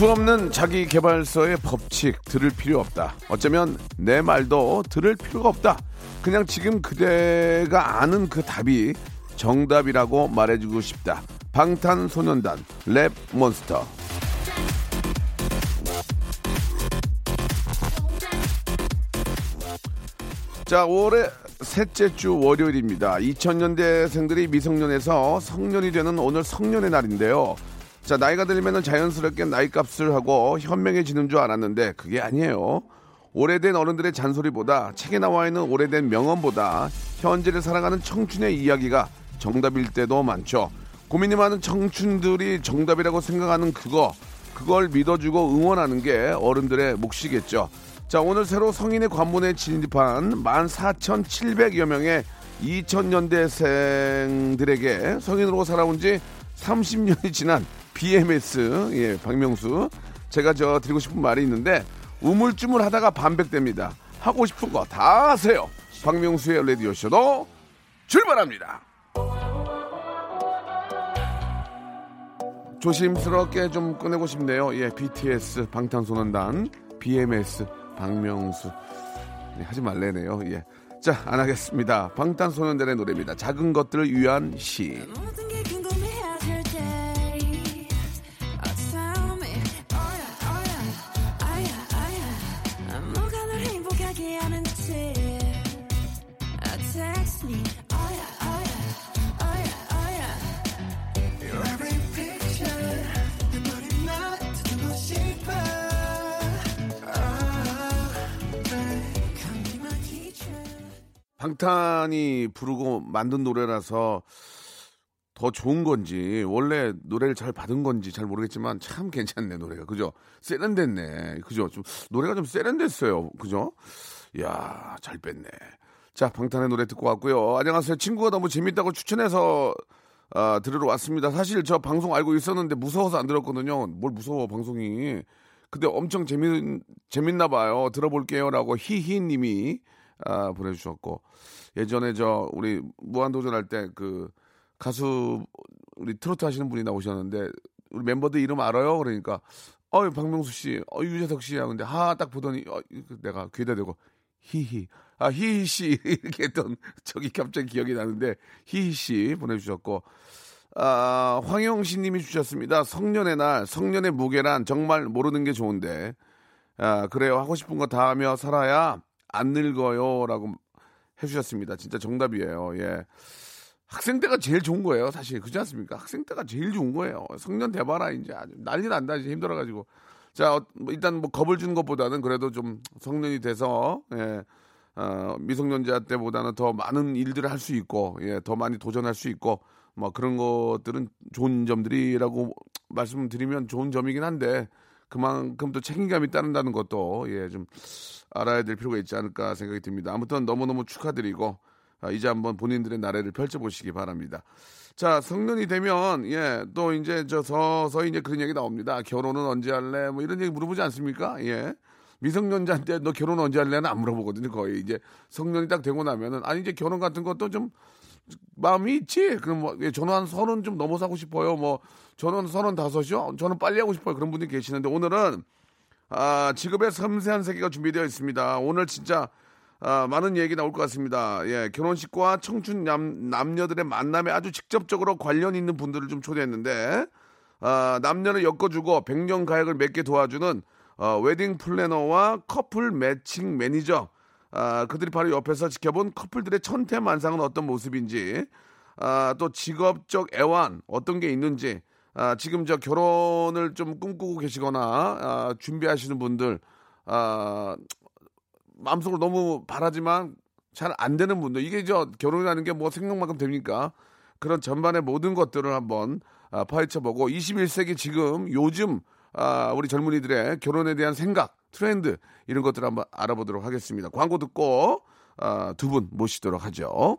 수없는 자기 개발서의 법칙 들을 필요 없다. 어쩌면 내 말도 들을 필요가 없다. 그냥 지금 그대가 아는 그 답이 정답이라고 말해주고 싶다. 방탄소년단 랩 몬스터. 자, 올해 셋째 주 월요일입니다. 2000년대생들이 미성년에서 성년이 되는 오늘 성년의 날인데요. 자, 나이가 들면은 자연스럽게 나이값을 하고 현명해지는 줄 알았는데 그게 아니에요. 오래된 어른들의 잔소리보다 책에 나와 있는 오래된 명언보다 현재를 살아가는 청춘의 이야기가 정답일 때도 많죠. 고민이 많은 청춘들이 정답이라고 생각하는 그거, 그걸 믿어주고 응원하는 게 어른들의 몫이겠죠. 자, 오늘 새로 성인의 관문에 진입한 14,700여 명의 2000년대생들에게 성인으로 살아온 지 30년이 지난 BMS, 예, 박명수. 제가 저 드리고 싶은 말이 있는데, 우물쭈물 하다가 반백됩니다. 하고 싶은 거 다 하세요. 박명수의 라디오 쇼도 출발합니다. 조심스럽게 좀 꺼내고 싶네요. 예, BTS, 방탄소년단, BMS, 박명수. 예, 하지 말래네요. 예. 자, 안 하겠습니다. 방탄소년단의 노래입니다. 작은 것들을 위한 시. 방탄이 부르고 만든 노래라서 더 좋은 건지 원래 노래를 잘 받은 건지 잘 모르겠지만 참 괜찮네 노래가. 그죠? 세련됐네. 그죠? 좀 노래가 좀 세련됐어요. 그죠? 이야 잘 뺐네. 자 방탄의 노래 듣고 왔고요. 안녕하세요. 친구가 너무 재밌다고 추천해서 아, 들으러 왔습니다. 사실 저 방송 알고 있었는데 무서워서 안 들었거든요. 뭘 무서워 방송이. 근데 엄청 재밌 재밌나 봐요. 들어볼게요라고 히히님이 아, 보내주셨고 예전에 저 우리 무한도전 할 때 그 가수 우리 트로트 하시는 분이 나오셨는데 우리 멤버들 이름 알아요? 그러니까 어 박명수 씨, 어 유재석 씨야. 근데 하 딱 보더니 어, 내가 귀에다 대고 히히 아 히히 씨 이렇게 했던 저기 갑자기 기억이 나는데 히히 씨 보내주셨고 아 황영신님이 주셨습니다. 성년의 날 성년의 무게란 정말 모르는 게 좋은데 아 그래요 하고 싶은 거 다 하며 살아야 안 늙어요라고 해주셨습니다. 진짜 정답이에요. 예. 학생 때가 제일 좋은 거예요, 사실. 그렇지 않습니까? 학생 때가 제일 좋은 거예요. 성년 돼봐라, 이제. 난리 난다, 이제 힘들어가지고. 자, 어, 뭐 일단 뭐 겁을 주는 것보다는 그래도 좀 성년이 돼서, 예, 어, 미성년자 때보다는 더 많은 일들을 할 수 있고, 예, 더 많이 도전할 수 있고, 뭐 그런 것들은 좋은 점들이라고 말씀드리면 좋은 점이긴 한데, 그만큼 또 책임감이 따른다는 것도, 예, 좀 알아야 될 필요가 있지 않을까 생각이 듭니다. 아무튼 너무너무 축하드리고, 아, 이제 한번 본인들의 나래를 펼쳐보시기 바랍니다. 자, 성년이 되면, 예, 또 이제 저 서서히 이제 그런 얘기 나옵니다. 결혼은 언제 할래? 뭐 이런 얘기 물어보지 않습니까? 예. 미성년자한테 너 결혼 언제 할래는 안 물어보거든요. 거의 이제 성년이 딱 되고 나면은, 아니, 이제 결혼 같은 것도 좀 마음이 있지? 그럼 뭐, 예, 저는 한 서른 좀 넘어서 하고 싶어요. 뭐, 저는 서른 다섯이요? 저는 빨리 하고 싶어요. 그런 분들이 계시는데, 오늘은, 아, 직업의 섬세한 세계가 준비되어 있습니다. 오늘 진짜 아, 많은 얘기 나올 것 같습니다. 예, 결혼식과 청춘 남, 남녀들의 만남에 아주 직접적으로 관련 있는 분들을 좀 초대했는데, 아, 남녀를 엮어주고 백년 가약을 맺게 도와주는 어, 웨딩 플래너와 커플 매칭 매니저, 아, 그들이 바로 옆에서 지켜본 커플들의 천태만상은 어떤 모습인지, 아, 또 직업적 애완 어떤 게 있는지, 아, 지금 저 결혼을 좀 꿈꾸고 계시거나 아, 준비하시는 분들, 아, 마음속으로 너무 바라지만 잘 안 되는 분들 이게 저 결혼이라는 게 뭐 생각만큼 됩니까? 그런 전반의 모든 것들을 한번 아, 파헤쳐보고 21세기 지금 요즘 아, 우리 젊은이들의 결혼에 대한 생각, 트렌드 이런 것들을 한번 알아보도록 하겠습니다. 광고 듣고 아, 두 분 모시도록 하죠.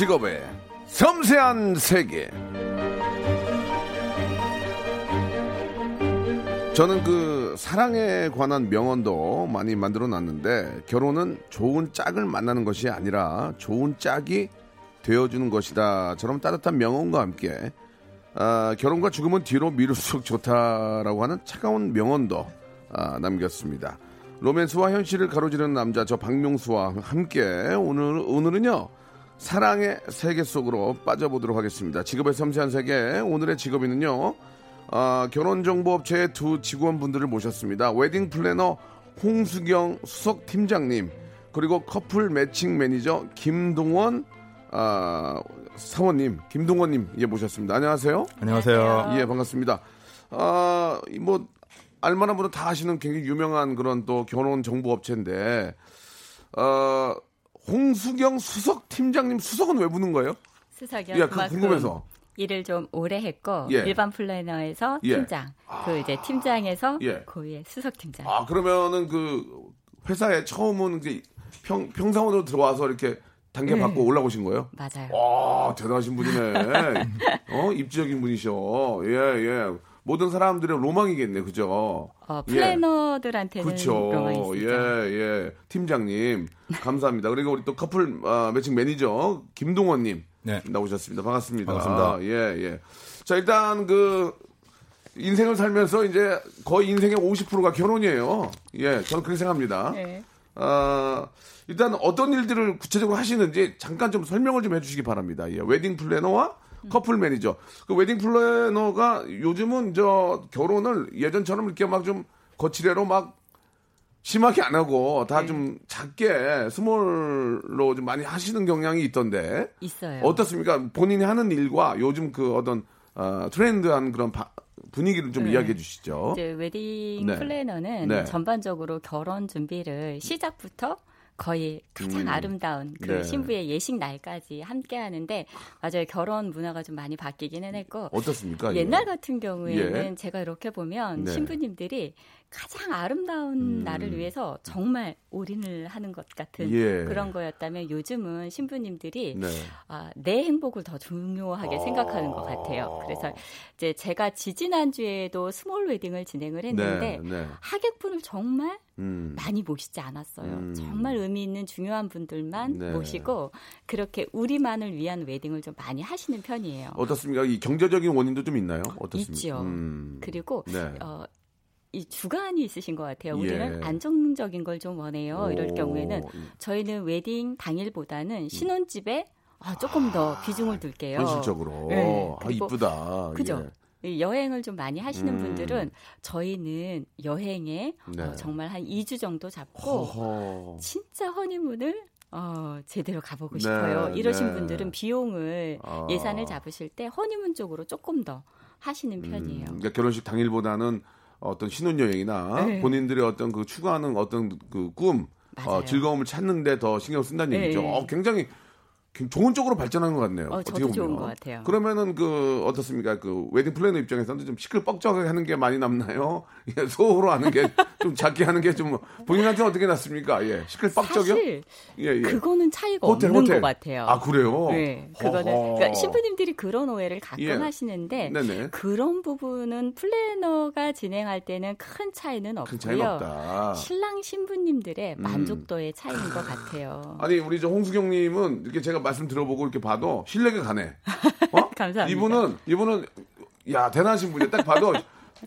직업의 섬세한 세계. 저는 그 사랑에 관한 명언도 많이 만들어 놨는데 결혼은 좋은 짝을 만나는 것이 아니라 좋은 짝이 되어주는 것이다처럼 따뜻한 명언과 함께 아, 결혼과 죽음은 뒤로 미룰수록 좋다라고 하는 차가운 명언도 아, 남겼습니다. 로맨스와 현실을 가로지르는 남자 저 박명수와 함께 오늘 오늘은요 사랑의 세계 속으로 빠져보도록 하겠습니다. 직업의 섬세한 세계 오늘의 직업인은요 아, 결혼정보업체의 두 직원분들을 모셨습니다. 웨딩 플래너 홍수경 수석 팀장님 그리고 커플 매칭 매니저 김동원 아, 사원님 김동원님 예 모셨습니다. 안녕하세요. 안녕하세요. 예, 반갑습니다. 아, 이 뭐 알만한 분은 다 아시는 굉장히 유명한 그런 또 결혼 정보 업체인데 어, 홍수경 수석 팀장님 수석은 왜 부는 거예요? 수석이요. 예, 그 궁금해서. 일을 좀 오래 했고 예. 일반 플래너에서 예. 팀장, 그 이제 팀장에서 예. 고위의 수석 팀장. 아, 그러면은 그 회사에 처음은 이제 평, 평사원으로 들어와서 이렇게 단계 네. 받고 올라오신 거예요? 맞아요. 와, 대단하신 분이네. 어, 입지적인 분이셔. 예, 예. 모든 사람들의 로망이겠네, 그죠? 어, 예. 플래너들한테는 그렇죠. 로망이 있죠. 예, 예. 팀장님, 감사합니다. 그리고 우리 또 커플 아, 매칭 매니저 김동원 님 네. 나오셨습니다. 반갑습니다. 반갑습니다. 예, 예. 자, 일단 그 인생을 살면서 이제 거의 인생의 50%가 결혼이에요. 예, 저는 그렇게 생각합니다. 네. 아, 일단 어떤 일들을 구체적으로 하시는지 잠깐 좀 설명을 좀 해주시기 바랍니다. 예, 웨딩 플래너와 커플 매니저. 그 웨딩 플래너가 요즘은 저 결혼을 예전처럼 이렇게 막 좀 겉치레로 막 심하게 안 하고 다 좀 작게 스몰로 좀 많이 하시는 경향이 있던데 있어요. 어떻습니까? 본인이 하는 일과 요즘 그 어떤 어, 트렌드한 그런 바- 분위기를 좀 네. 이야기해 주시죠. 이제 웨딩 네. 플래너는 네. 전반적으로 결혼 준비를 시작부터 거의 가장 음. 아름다운 그 네. 신부의 예식 날까지 함께 하는데 맞아요. 결혼 문화가 좀 많이 바뀌기는 했고 어떻습니까? 옛날? 같은 경우에는 예. 제가 이렇게 보면 네. 신부님들이 가장 아름다운 음. 날을 위해서 정말 올인을 하는 것 같은 예. 그런 거였다면 요즘은 신부님들이 네. 아, 내 행복을 더 중요하게 생각하는 것 같아요. 그래서 이제 제가 지지난 주에도 스몰 웨딩을 진행을 했는데 네, 네. 하객분을 정말 음. 많이 모시지 않았어요. 음. 정말 의미 있는 중요한 분들만 네. 모시고 그렇게 우리만을 위한 웨딩을 좀 많이 하시는 편이에요. 어떻습니까? 이 경제적인 원인도 좀 있나요? 어떻습니까? 있죠. 음. 그리고 네. 어, 이 주관이 있으신 것 같아요. 예. 우리는 안정적인 걸 좀 원해요. 이럴 오. 경우에는 저희는 웨딩 당일보다는 신혼집에 아, 조금 더 비중을 둘게요. 현실적으로 네, 아 이쁘다. 그죠? 이 여행을 좀 많이 하시는 음. 분들은 저희는 여행에 네. 어, 정말 한 2주 정도 예. 잡고 허허. 진짜 허니문을 어, 제대로 가보고 네, 싶어요. 이러신 네. 분들은 비용을 아. 예산을 잡으실 때 허니문 쪽으로 조금 더 하시는 편이에요. 음, 그러니까 결혼식 당일보다는 어떤 신혼여행이나 네. 본인들의 어떤 그 추구하는 어떤 그 꿈, 어, 맞아요. 즐거움을 찾는데 더 신경 쓴다는 네. 얘기죠. 어, 굉장히 좋은 쪽으로 발전하는 것 같네요. 어, 어떻게 저도 좋은 보면. 것 같아요. 그러면은 그 어떻습니까? 그 웨딩 플래너 입장에서는 좀 시끌벅적하게 하는 게 많이 남나요? 예, 소호로 하는 게 좀 작게 하는 게 좀 본인한테 어떻게 났습니까? 예, 시끌벅적이요? 사실 예, 예. 그거는 차이가 호텔, 없는 호텔. 것 같아요. 아 그래요? 네, 그거는. 그러니까 신부님들이 그런 오해를 가끔 예. 하시는데 네네. 그런 부분은 플래너가 진행할 때는 큰 차이는 없고요. 큰 차이는 없다. 신랑 신부님들의 음. 만족도의 차이인 것 같아요. 아니 우리 저 홍수경님은 이렇게 제가 말씀 들어보고 이렇게 봐도 신뢰가 가네. 어? 감사합니다. 이분은 이분은 야 대단하신 분이야. 딱 봐도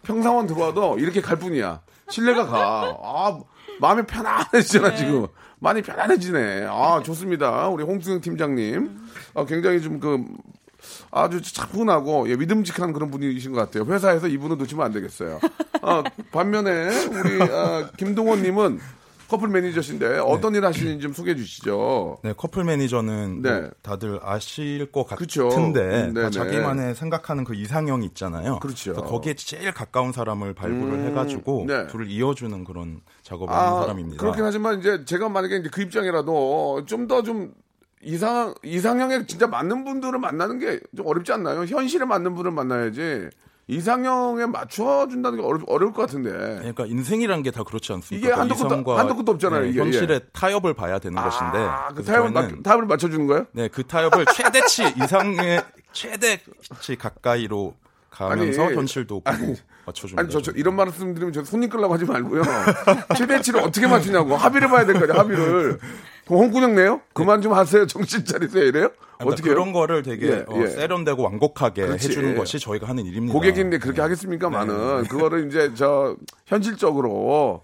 평상원 들어와도 이렇게 갈 뿐이야. 신뢰가 가. 아 마음이 편안해지잖아 지금. 많이 편안해지네. 아 좋습니다. 우리 홍승 팀장님. 아, 굉장히 좀그 아주 차분하고 예, 믿음직한 그런 분이신 것 같아요. 회사에서 이분은 놓치면 안 되겠어요. 아, 반면에 우리 아, 김동원님은 커플 매니저신데 어떤 일 하시는지 좀 소개해 주시죠. 네, 커플 매니저는 네. 뭐 다들 아실 것. 같은데 음, 네네. 자기만의 생각하는 그 이상형이 있잖아요. 그렇죠. 거기에 제일 가까운 사람을 발굴을 음, 해가지고 네. 둘을 이어주는 그런 작업을 하는 사람입니다. 그렇긴 하지만 이제 제가 만약에 이제 그 입장이라도 좀더좀 이상 이상형에 진짜 맞는 분들을 만나는 게 좀 어렵지 않나요? 현실에 맞는 분을 만나야지 이상형에 맞춰준다는 게 어려, 어려울 것 같은데. 그러니까 인생이란 게 다 그렇지 않습니까? 이게 한도 끝도- 한도 끝도 없잖아요, 이게. 현실의 타협을 봐야 되는 것인데. 아, 그 그래서 타협을, 저는- 맞, 타협을 맞춰주는 거예요? 네, 그 타협을 최대치 이상의 최대치 가까이로 가면서 아니, 현실도 보고 맞춰줍니다. 아니 저, 저 이런 말씀 드리면 저 손님 끌라고 하지 말고요. 최대치를 어떻게 맞추냐고 합의를 봐야 될거 아니에요. 합의를. 그럼 홍군형 내요? 그만 좀 하세요. 정신 차리세요. 이래요? 그러니까 어떻게 그런? 거를 되게 예, 어, 예. 세련되고 완곡하게 그렇지. 해주는 것이 저희가 하는 일입니다. 고객인데 그렇게 네. 하겠습니까만은 그거를 이제 저 현실적으로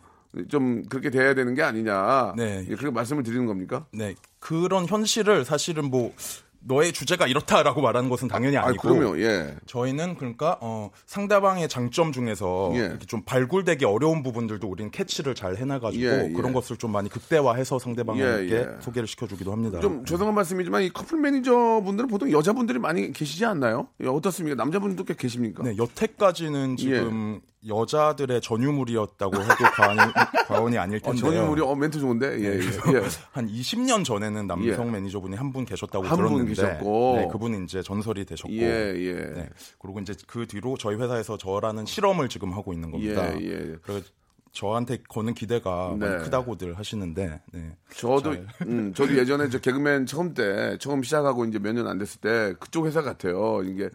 좀 그렇게 돼야 되는 게 아니냐. 네. 예, 그렇게 말씀을 드리는 겁니까? 네, 그런 현실을 사실은 뭐 너의 주제가 이렇다라고 말하는 것은 당연히 아니 아니고 그러면 예. 저희는 그러니까 어, 상대방의 장점 중에서 예. 이렇게 좀 발굴되기 어려운 부분들도 우리는 캐치를 잘 해놔가지고 예, 예. 그런 것을 좀 많이 극대화해서 상대방에게 예, 예. 소개를 시켜주기도 합니다. 좀 죄송한 말씀이지만 이 커플 매니저 분들은 보통 여자분들이 많이 계시지 않나요? 예, 어떻습니까? 남자분들도 꽤 계십니까? 네, 여태까지는 지금 여자들의 전유물이었다고 해도 과언이, 과언이 아닐 어, 텐데요. 전혀 우리 어 멘트 좋은데. 예, 예. 예. 한 20년 전에는 남성 예. 매니저분이 한 분 계셨다고 한분 들었는데 계셨고. 네, 그분은 이제 전설이 되셨고 예, 예. 네, 그리고 이제 그 뒤로 저희 회사에서 저라는 실험을 지금 하고 있는 겁니다. 예, 예. 그래서 저한테 거는 기대가 네. 많이 크다고들 하시는데 네. 저도 음, 저도 예전에 저 개그맨 처음 때 처음 시작하고 이제 몇 년 안 됐을 때 그쪽 회사 같아요. 이게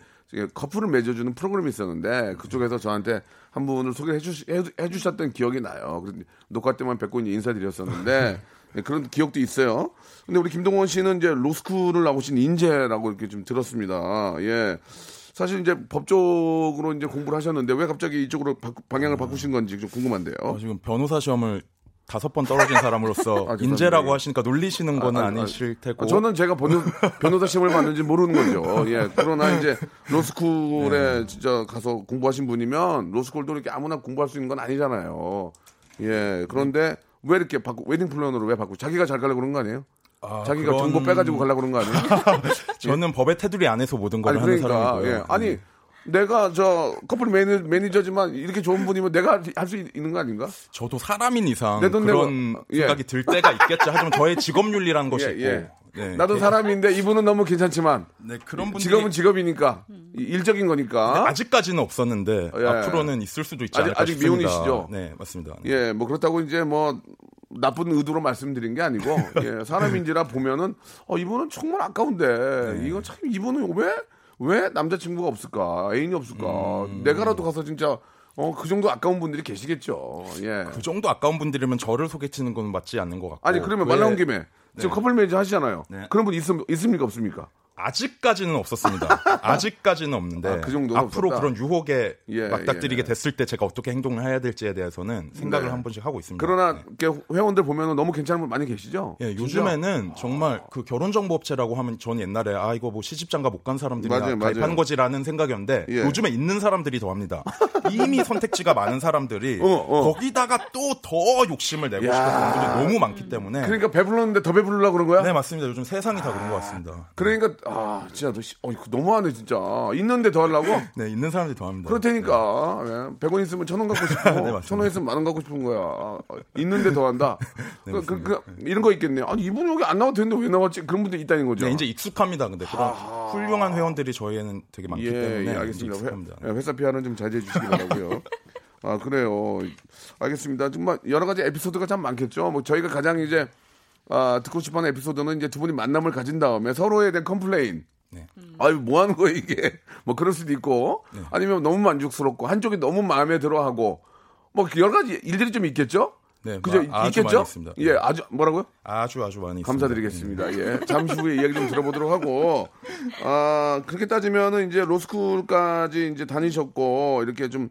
커플을 맺어주는 프로그램이 있었는데 그쪽에서 저한테 한 분을 소개해 주시, 해, 해주셨던 기억이 나요. 녹화 때만 뵙고 인사드렸었는데 네, 그런 기억도 있어요. 근데 우리 김동원 씨는 이제 로스쿨을 나오신 인재라고 이렇게 좀 들었습니다. 예. 사실 이제 법적으로 이제 공부를 하셨는데 왜 갑자기 이쪽으로 바, 방향을 바꾸신 건지 좀 궁금한데요. 어, 지금 변호사 시험을 다섯 번 떨어진 사람으로서 아. 인재라고 하시니까 놀리시는 거는 아, 아, 아, 니실 테고 아, 저는 제가 변호, 변호사 시험을 봤는지 모르는 거죠. 예. 그러나 이제 로스쿨에 네. 진짜 가서 공부하신 분이면 로스쿨도 이렇게 아무나 공부할 수 있는 건 아니잖아요. 예. 그런데 왜 이렇게 바꾸, 웨딩 플래너로 왜 바꾸, 자기가 잘 가려고 그런 거 아니에요? 아, 자기가 그런- 정보 빼가지고 가려고 그런 거 아니에요? 저는 법의 테두리 안에서 모든 걸 아니, 하는 그러니까. 사람이고요. 예. 아니, 내가 저 커플 매니, 매니저지만 이렇게 좋은 분이면 내가 할 수 있는 거 아닌가? 저도 사람인 이상 그런 내고- 예. 생각이 들 때가 있겠죠. 하지만 저의 직업윤리라는 것이 예, 있고. 예. 네. 나도 예. 사람인데 이분은 너무 괜찮지만 네, 그런 분들이 직업은 직업이니까 일적인 거니까 아직까지는 없었는데 예. 앞으로는 있을 수도 있지 아직- 않을까 아직 싶습니다. 미혼이시죠? 네, 맞습니다. 예, 뭐 그렇다고 이제 뭐 나쁜 의도로 말씀드린 게 아니고 예, 사람인지라 보면은 어 이분은 정말 아까운데 네. 이거 참 이분은 왜 왜 남자친구가 없을까 애인이 없을까 음. 내가라도 가서 진짜 어 그 정도 아까운 분들이 계시겠죠. 예. 그 정도 아까운 분들이면 저를 소개치는 건 맞지 않는 것 같고. 아니 그러면 왜- 말 나온 김에 지금 커플 매니저 하시잖아요. 네. 그런 분 있, 있습니까 없습니까? 아직까지는 없었습니다. 아직까지는 없는데 아, 그 앞으로 없었다? 그런 유혹에 예, 맞닥뜨리게 예. 됐을 때 제가 어떻게 행동을 해야 될지에 대해서는 생각을 네. 한 번씩 하고 있습니다. 그러나 네. 회원들 보면은 너무 괜찮은 분 많이 계시죠? 예, 진짜? 요즘에는 정말 그 결혼정보업체라고 하면 전 옛날에 아 이거 뭐 시집장가 못 간 사람들이나 맞아요, 가입하는 맞아요. 거지라는 생각이었는데 예. 요즘에 있는 사람들이 더 합니다. 이미 선택지가 많은 사람들이 어, 어. 거기다가 또 더 욕심을 내고 야. 싶은 분들이 너무 많기 때문에 그러니까 배불렀는데 더 배부르려고 그런 거야? 네 맞습니다. 요즘 세상이 다 그런 것 같습니다. 그러니까 아 진짜 너 씨, 어, 너무하네 진짜 있는데 더 하려고 네 있는 사람들이 더 합니다. 그렇다니까 예. 100원 있으면 천 원 갖고 싶고 네, 맞습니다. 천원 있으면 만 원 갖고 싶은 거야 어, 있는데 더 한다 네, 그, 그, 그, 이런 거 있겠네요 아니 이분 여기 안 나와도 되는데 왜 나왔지 그런 분들 있다는 거죠 네, 이제 익숙합니다. 근데 그런 훌륭한 회원들이 저희에는 되게 많기 예, 때문에 예, 알겠습니다. 익숙합니다. 회, 사 PR은 좀 자제해 주시기 바라고요. 아, 그래요. 알겠습니다. 정말 여러 가지 에피소드가 참 많겠죠. 뭐 저희가 가장 이제 아, 듣고 싶어 하는 에피소드는 이제 두 분이 만남을 가진 다음에 서로에 대한 complain. 네. 아유, 뭐 하는 거야, 이게. 뭐 그럴 수도 있고 아니면 너무 만족스럽고 한쪽이 너무 마음에 들어 하고 뭐 여러 가지 일들이 좀 있겠죠? 네, 그죠? 마- 아주 있겠죠? 많이 있습니다. 예, 아주 뭐라고요? 아주 아주 많이 있습니다. 감사드리겠습니다. 예. 잠시 후에 이야기 좀 들어보도록 하고, 아, 그렇게 따지면은 이제 로스쿨까지 이제 다니셨고, 이렇게 좀,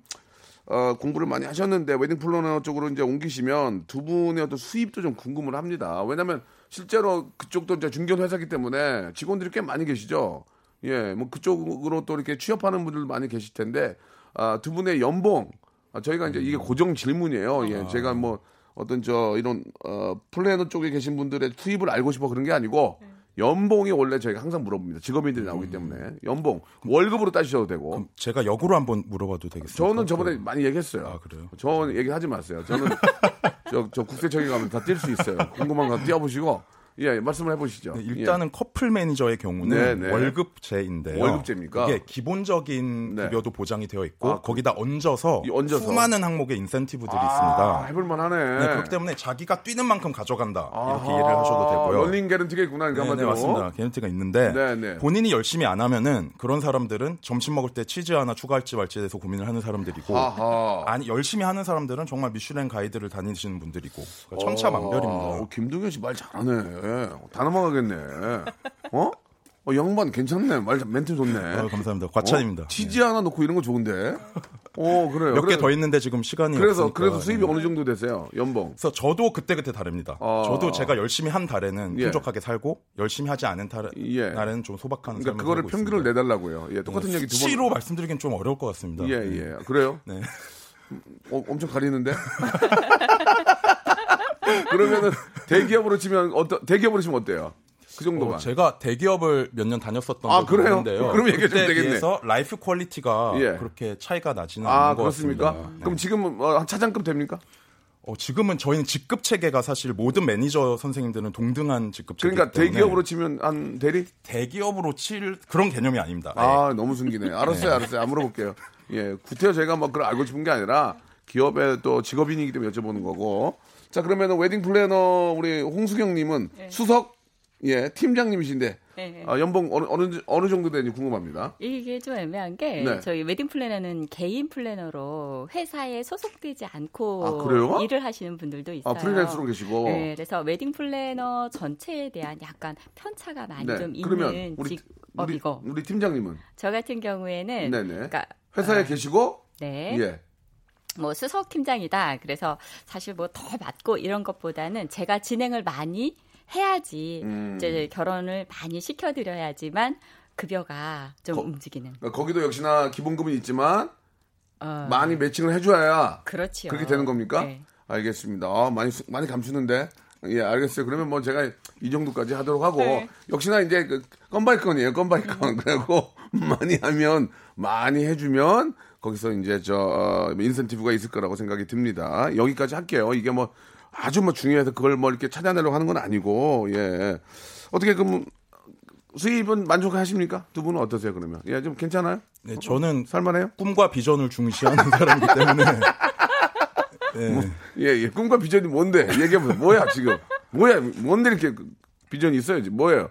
어, 공부를 많이 하셨는데 웨딩 플래너 쪽으로 이제 옮기시면 두 분의 어떤 수입도 좀 궁금을 합니다. 왜냐하면 실제로 그쪽도 이제 중견 회사기 때문에 직원들이 꽤 많이 계시죠. 예, 뭐 그쪽으로 또 이렇게 취업하는 분들 많이 계실 텐데 아, 두 분의 연봉 아, 저희가 이제 이게 고정 질문이에요. 예, 제가 뭐 어떤 저 이런 어 플래너 쪽에 계신 분들의 수입을 알고 싶어 그런 게 아니고 연봉이 원래 저희가 항상 물어봅니다. 직업인들이 나오기 때문에 연봉 월급으로 따지셔도 되고. 제가 역으로 한번 물어봐도 되겠습니까? 저는 저번에 많이 얘기했어요. 아, 그래요? 저 얘기하지 마세요. 저는 저, 저 국세청에 가면 다 뗄 수 있어요. 궁금한 거 떼어보시고 예 말씀을 해보시죠. 네, 일단은 커플 매니저의 경우는 네, 네. 월급제인데요. 월급제입니까? 이게 기본적인 네. 급여도 보장이 되어 있고 아, 그- 거기다 얹어서, 이 얹어서? 수많은 항목의 인센티브들이 아, 있습니다. 해볼만하네. 네, 그렇기 때문에 자기가 뛰는 만큼 가져간다 이렇게 이해를 하셔도 되고요. running guarantee가 있구나. 네, 그러니까 네, 한마디로. 맞습니다. 개런티가 있는데 네, 네. 본인이 열심히 안 하면은 그런 사람들은 점심 먹을 때 치즈 하나 추가할지 말지에 대해서 고민을 하는 사람들이고 아하. 아니 열심히 하는 사람들은 정말 미슐랭 가이드를 다니시는 분들이고 그러니까 천차만별입니다. 어, 김동현 씨 말 잘하네. 예. 다 넘어가겠네. 어? 어, 양반 괜찮네. 말 멘트 좋네. 어, 감사합니다. 과찬입니다. 어? 치즈 하나 넣고 이런 거 좋은데. 어, 그래요. 몇개 그래- 더 있는데 지금 시간이 그래서 없으니까. 그래서 수입이 네. 어느 정도 되세요? 연봉. 그래서 저도 그때 그때 다릅니다. 어. 저도 제가 열심히 한 달에는 예. 풍족하게 살고 열심히 하지 않은 달, 예. 날에는 좀 소박한 그러니까 그거를 평균을 있습니다. 내달라고요. 예, 똑같은 얘기 두 번. 수치로 말씀드리긴 좀 어려울 것 같습니다. 예, 예. 그래요? 네. 어, 엄청 가리는데? 그러면은 대기업으로 치면 어떠 대기업으로 치면 어때요? 그 정도만. 어, 제가 대기업을 몇 년 다녔었던 아, 그래요? 있는데요. 그럼 얘기해 주면 그때에 되겠네. 비해서 life quality가 예. 그렇게 차이가 나지는 아, 않는 것 그렇습니까? 같습니다. 네. 그럼 지금은 어, 한 차장급 됩니까? 어, 지금은 저희는 직급 체계가 사실 모든 매니저 선생님들은 동등한 직급 체계 그러니까 대기업으로 치면 한 대리? 대기업으로 칠 그런 개념이 아닙니다. 네. 아, 너무 숨기네. 알았어요, 알았어요. 안 물어볼게요. 예, 구태여 제가 뭐 그걸 알고 싶은 게 아니라 기업의 또 직업인이기 때문에 여쭤보는 거고. 자, 그러면 웨딩 플래너 우리 홍수경님은 수석 예 팀장님이신데 네. 아, 연봉 어느 어느 어느 정도 되는지 궁금합니다. 이게 좀 애매한 게 네. 저희 웨딩 플래너는 개인 플래너로 회사에 소속되지 않고 아? 일을 하시는 분들도 있어요. 아, 프리랜서로 계시고. 네, 그래서 웨딩 플래너 전체에 대한 약간 편차가 많이 네. 좀 그러면 있는 우리 우리, 직업이고 우리 팀장님은 저 같은 경우에는 네네. 그러니까 회사에 아, 계시고 네. 예. 뭐 수석 팀장이다. 그래서 사실 뭐더 맡고 이런 것보다는 제가 진행을 많이 해야지 음. 이제 결혼을 많이 시켜드려야지만 급여가 좀 거- 움직이는. 그러니까 거기도 역시나 기본급은 있지만 어, 많이 매칭을 해줘야 그렇죠. 그렇게 되는 겁니까? 네. 알겠습니다. 아, 많이 수- 많이 감추는데. 예, 알겠어요. 그러면 뭐 제가 이 정도까지 하도록 하고 네. 역시나 이제 그 건바이 건이에요. 건바이 건. 그래고 많이 하면 많이 해주면 거기서 이제 저 어, 인센티브가 있을 거라고 생각이 듭니다. 여기까지 할게요. 이게 뭐 아주 뭐 중요해서 그걸 뭐 이렇게 찾아내려고 하는 건 아니고 예. 어떻게 그럼 수입은 만족하십니까? 두 분은 어떠세요 그러면? 예, 좀 괜찮아요? 네, 저는 살만해요? 꿈과 비전을 중시하는 사람이기 때문에 네. 예, 예. 꿈과 비전이 뭔데? 얘기해보세요. 뭐야, 지금? 뭐야, 뭔데 이렇게 그 비전이 있어요? 지금 뭐예요?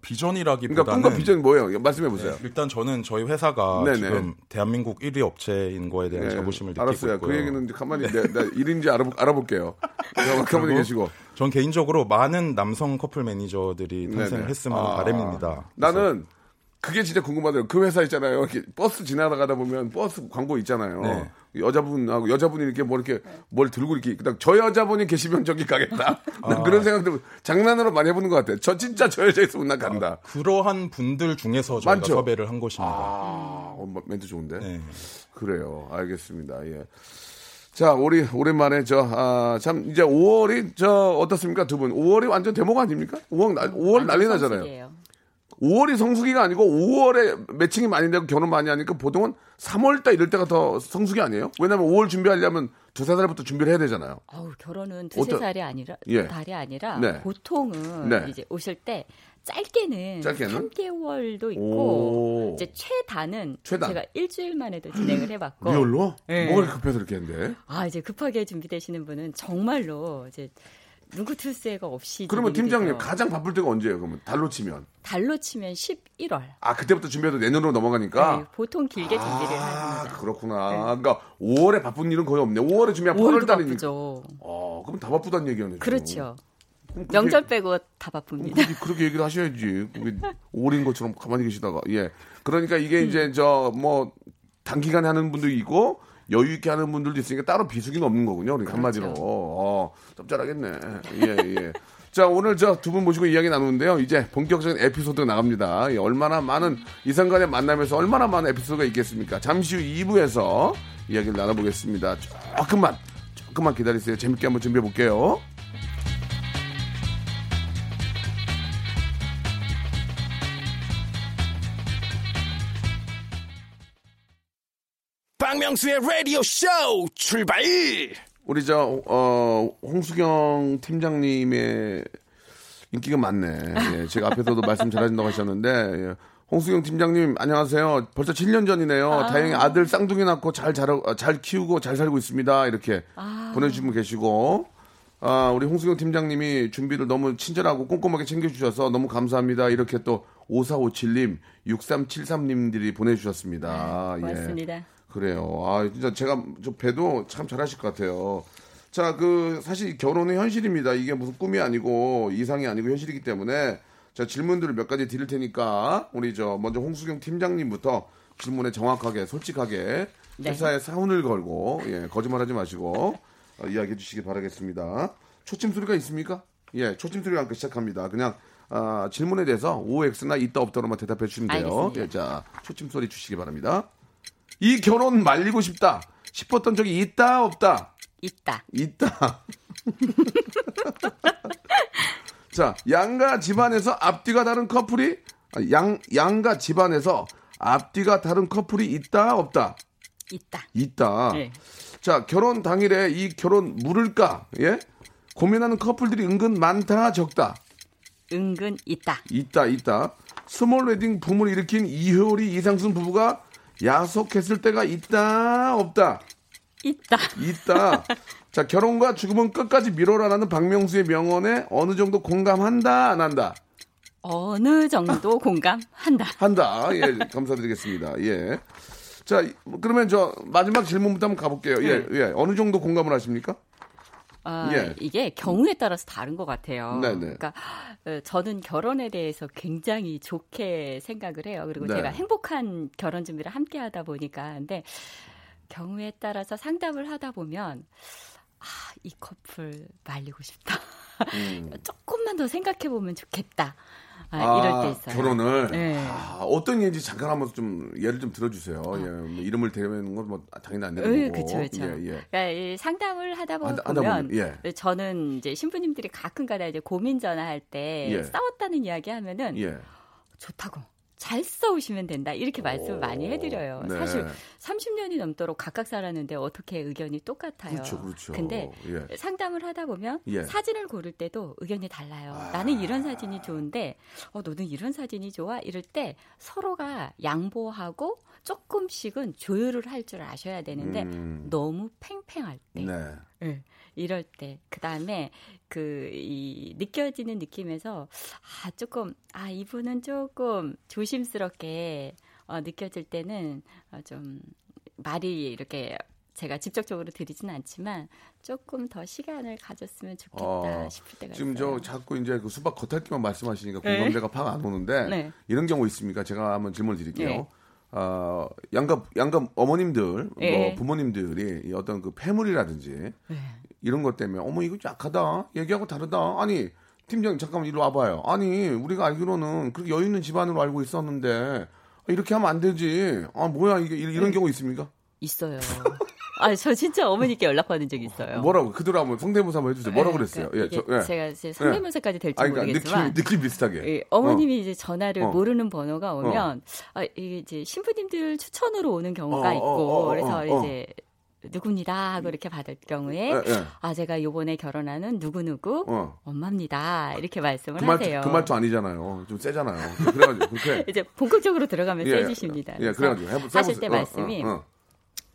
비전이라기보다는 그러니까 꿈과 비전이 뭐예요? 말씀해 보세요. 네, 일단 저는 저희 회사가 네네. 지금 대한민국 1위 업체인 거에 대한 예, 자부심을 느끼고 알았어요. 있고요. 그 얘기는 이제 가만히 내, 나 일인지 알아보, 알아볼게요. 자, 가만히 계시고. 전 개인적으로 많은 남성 커플 매니저들이 탄생을. 했으면 아, 하는 바람입니다. 나는 그게 진짜 궁금하더라고요. 그 회사 있잖아요. 이렇게 버스 지나가다 보면 버스 광고 있잖아요. 네. 여자분하고 여자분이 이렇게 뭐 이렇게 뭘 들고 이렇게 그다음 저 여자분이 계시면 저기 가겠다. 난 아. 그런 생각도 장난으로 많이 해보는 것 같아. 저 진짜 저 여자 있으면 난 간다. 그러한 분들 중에서 저희가 많죠? 섭외를 한 것입니다. 아, 어, 멘트 좋은데. 네. 그래요. 알겠습니다. 예. 자, 우리 오랜만에 저, 아, 참, 이제 5월이 저, 어떻습니까? 두 분. 5월이 완전 대목 아닙니까? 5월, 날, 5월 난리 나잖아요. 성수기예요. 5월이 성수기가 아니고 5월에 매칭이 많이 되고 결혼 많이 하니까 보통은 3월 달 이럴 때가 더 성수기 아니에요? 왜냐면 5월 준비하려면 두세 달부터 준비를 해야 되잖아요. 어우, 결혼은 두세 어떤- 살이 아니라 예. 달이 아니라 네. 보통은 네. 이제 오실 때 짧게는, 짧게는? 3개월도 있고 오. 이제 최단은 최단. 제가 일주일 만에도 진행을 해봤고 리얼로? 네. 뭐가 급해서 이렇게 했는데? 아 이제 급하게 준비되시는 분은 정말로 이제 누구 투세가 없이 그러면 팀장님 돼서 가장 바쁠 때가 언제예요? 그러면 달로 치면. 달로 치면 11월 아, 그때부터 준비해도 내년으로 넘어가니까? 네, 보통 길게 준비를 아, 합니다. 그렇구나. 그러니까 5월에 바쁜 일은 거의 없네. 5월에 준비하면 5월도 8월 달이니까. 바쁘죠. 어, 그럼 다 바쁘다는 얘기였네. 그렇죠. 그렇게- 명절 빼고 다 바쁩니다. 그렇게, 그렇게 얘기를 하셔야지. 그게 오린 것처럼 가만히 계시다가. 예. 그러니까 이게 이제 저 뭐 단기간에 하는 분도 있고 여유 있게 하는 분들도 있으니까 따로 비수기는 없는 거군요. 그러니까 한마디로 어, 짭짤하겠네. 예 예. 자 오늘 저 두 분 모시고 이야기 나누는데요. 이제 본격적인 에피소드가 나갑니다. 예, 얼마나 많은 이상 간의 만남에서 얼마나 많은 에피소드가 있겠습니까? 잠시 후 2부에서 이야기를 나눠보겠습니다. 조금만 조금만 기다리세요. 재밌게 한번 준비해 볼게요. 박명수의 라디오 쇼 출발! 우리 저 어, 홍수경 팀장님의 인기가 많네. 예, 제가 앞에서도 말씀 잘하신다고 하셨는데 예. 홍수경 팀장님 안녕하세요. 벌써 7년 전이네요. 다행히 아들 쌍둥이 낳고 잘 자라 어, 잘 키우고 잘 살고 있습니다. 이렇게 보내주신 분 계시고 아, 우리 홍수경 팀장님이 준비를 너무 친절하고 꼼꼼하게 챙겨주셔서 너무 감사합니다. 이렇게 또 5457님, 6373님들이 보내주셨습니다. 예. 고맙습니다. 그래요. 아, 진짜 제가 저 배도 참 잘하실 것 같아요. 자, 그, 사실 결혼은 현실입니다. 이게 무슨 꿈이 아니고 이상이 아니고 현실이기 때문에 자, 질문들을 몇 가지 드릴 테니까 우리 저 먼저 홍수경 팀장님부터 질문에 정확하게 솔직하게 네. 회사에 사운을 걸고 예, 거짓말하지 마시고 어, 이야기해 주시기 바라겠습니다. 초침 소리가 있습니까? 예, 초침 소리가 함께 시작합니다. 그냥 아, 질문에 대해서 OX나 있다 없다로만 대답해 주시면 돼요. 알겠습니다. 예, 자, 초침 소리 주시기 바랍니다. 이 결혼 말리고 싶다 싶었던 적이 있다 없다 있다. 있다. 자 양가 집안에서 앞뒤가 다른 커플이 아, 양 양가 집안에서 앞뒤가 다른 커플이 있다 없다 있다. 있다. 네. 자 결혼 당일에 이 결혼 물을까 예 고민하는 커플들이 은근 많다 적다 은근 있다. 있다 있다 small wedding 붐을 일으킨 이효리 이상순 부부가 야속했을 때가 있다 없다 있다. 있다. 자, 결혼과 죽음은 끝까지 미뤄라라는 박명수의 명언에 어느 정도 공감한다, 안 한다? 어느 정도 공감한다. 한다. 예, 감사드리겠습니다. 예. 자, 그러면 저 마지막 질문부터 한번 가볼게요. 예, 예. 어느 정도 공감을 하십니까? 아, 예. 이게 경우에 따라서 다른 것 같아요. 네네. 그러니까 어, 저는 결혼에 대해서 굉장히 좋게 생각을 해요. 그리고 네. 제가 행복한 결혼 준비를 함께 하다 보니까 근데 경우에 따라서 상담을 하다 보면 아, 이 커플 말리고 싶다. 음. 조금만 더 생각해 보면 좋겠다. 아, 이럴 때 있어요. 결혼을. 네. 아, 어떤 얘기인지 잠깐 한번 좀 예를 좀 들어주세요. 예, 뭐 이름을 대면 건뭐 당연히 안 되는 예, 거고. 그쵸, 그쵸. 예, 예. 그러니까 이 상담을 하다 보면, 하다- 하다 보면, 예. 저는 이제 신부님들이 가끔가다 이제 고민 전화할 때 예. 싸웠다는 이야기 하면은 예. 좋다고 잘 싸우시면 된다 이렇게 말씀을 많이 해드려요. 네. 사실 30년이 넘도록 각각 살았는데 어떻게 의견이 똑같아요. 그렇죠, 그렇죠. 근데 예. 상담을 하다 보면 예. 사진을 고를 때도 의견이 달라요. 나는 이런 사진이 좋은데 어 너는 이런 사진이 좋아 이럴 때 서로가 양보하고 조금씩은 조율을 할 줄 아셔야 되는데 음. 너무 팽팽할 때 네. 예, 이럴 때 그 다음에 그 이 느껴지는 느낌에서 아 조금 아 이분은 조금 조심스럽게 어, 느껴질 때는 어, 좀 말이 이렇게 제가 직접적으로 드리진 않지만 조금 더 시간을 가졌으면 좋겠다 어, 싶을 때가 지금 있어요. 저 자꾸 이제 그 수박 겉핥기만 말씀하시니까 네. 공감대가 팍 안 오는데 네. 이런 경우 있습니까? 제가 한번 질문을 드릴게요. 네. 어, 양가 양가 어머님들, 네. 뭐 부모님들이 이 어떤 그 폐물이라든지 이런 것 때문에 어머 이거 약하다, 얘기하고 다르다. 아니 팀장 잠깐만 이리 와봐요. 아니 우리가 알기로는 그렇게 여유 있는 집안으로 알고 있었는데 이렇게 하면 안 되지. 아 뭐야 이게 이- 이런 네. 경우 있습니까? 있어요. 아, 저 진짜 어머니께 연락 받은 적이 있어요. 뭐라고 그대로 한번 성대모사 한번 해주세요. 뭐라고 네, 그랬어요? 그러니까 예, 저, 예. 제가 이제 성대모사까지 될지 아니, 그러니까 모르겠지만 느낌 느낌 비슷하게. 예, 어머님이 이제 전화를 어. 모르는 번호가 오면 아, 이게 이제 신부님들 추천으로 오는 경우가 어, 어, 있고 어, 어, 그래서 어. 이제 누굽니다 하고 이렇게 받을 경우에 예, 예. 아 제가 요번에 결혼하는 누구 누구 어. 엄마입니다 이렇게 말씀을 그 말투 하세요. 그 말투 아니잖아요. 좀 세잖아요. 그래가지고 그렇게 이제 본격적으로 들어가면 예, 세지십니다. 예, 그래가지고 해보, 하실. 때 어, 말씀이 어,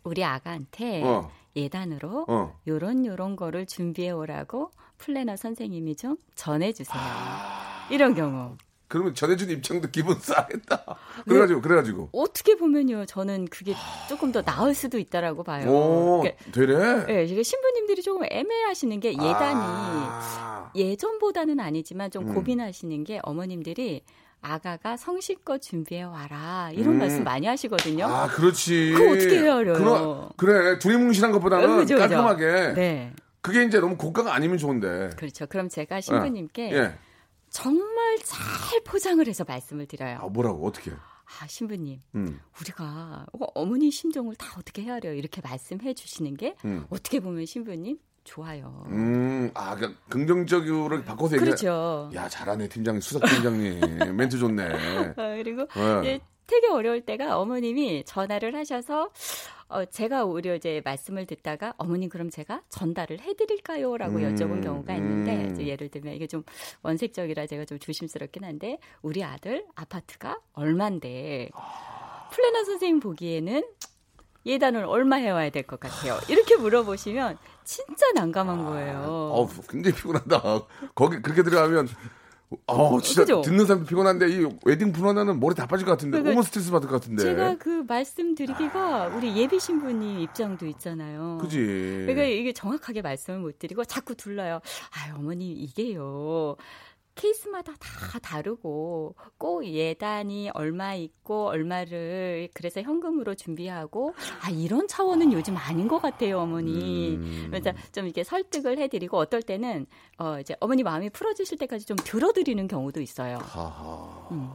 우리 아가한테 어. 예단으로 어. 요런 요런 거를 준비해 오라고 플래너 선생님이 좀 전해주세요. 아. 이런 경우. 그러면 전해준 입장도 기분 싸겠다. 그래가지고 그래가지고 어떻게 보면요, 저는 그게 조금 더 나을 수도 있다라고 봐요. 오 그러니까, 되래. 예, 이게 신부님들이 조금 애매하시는 게 예단이 아, 예전보다는 아니지만 좀 음. 고민하시는 게 어머님들이 아가가 성실껏 준비해 와라 이런 음. 말씀 많이 하시거든요. 아, 그렇지. 그거 어떻게 헤아려요? 그러, 그래. 두리뭉실한 것보다는 어, 그죠, 그죠. 깔끔하게. 네, 그게 이제 너무 고가가 아니면 좋은데. 그렇죠. 그럼 제가 신부님께 예. 정말 잘 포장을 해서 말씀을 드려요. 아, 뭐라고, 어떻게. 아, 신부님, 음. 우리가 어, 어머니 심정을 다 어떻게 헤아려요? 이렇게 말씀해 주시는 게 음. 어떻게 보면 신부님 좋아요. 음, 아, 그러니까 긍정적으로 바꿔서 얘기해. 그렇죠. 야, 잘하네, 팀장님, 수석 팀장님. 멘트 좋네. 어, 그리고 네. 되게 어려울 때가 어머님이 전화를 하셔서 어, 제가 오히려 이제 말씀을 듣다가 어머님 그럼 제가 전달을 해드릴까요?라고 음, 여쭤본 경우가 있는데 음. 예를 들면 이게 좀 원색적이라 제가 좀 조심스럽긴 한데 우리 아들 아파트가 얼만데 플래너 선생님 보기에는 예단을 얼마 해와야 될 것 같아요. 이렇게 물어보시면 진짜 난감한 거예요. 어, 굉장히 피곤하다. 거기 그렇게 들어가면 어, 진짜 그죠? 듣는 사람도 피곤한데 이 웨딩 플러너는 머리 다 빠질 것 같은데 그러니까 스트레스 받을 것 같은데. 제가 그 말씀드리기가 우리 예비 신부님 입장도 있잖아요. 그지. 그러니까 이게 정확하게 말씀을 못 드리고 자꾸 둘러요. 아, 어머니 이게요. 케이스마다 다 다르고 꼭 예단이 얼마 있고 얼마를 그래서 현금으로 준비하고 아 이런 차원은 요즘 아닌 것 같아요 어머니 음. 그래서 좀 이렇게 설득을 해드리고 어떨 때는 어 이제 어머니 마음이 풀어지실 때까지 좀 들어드리는 경우도 있어요 하하. 음.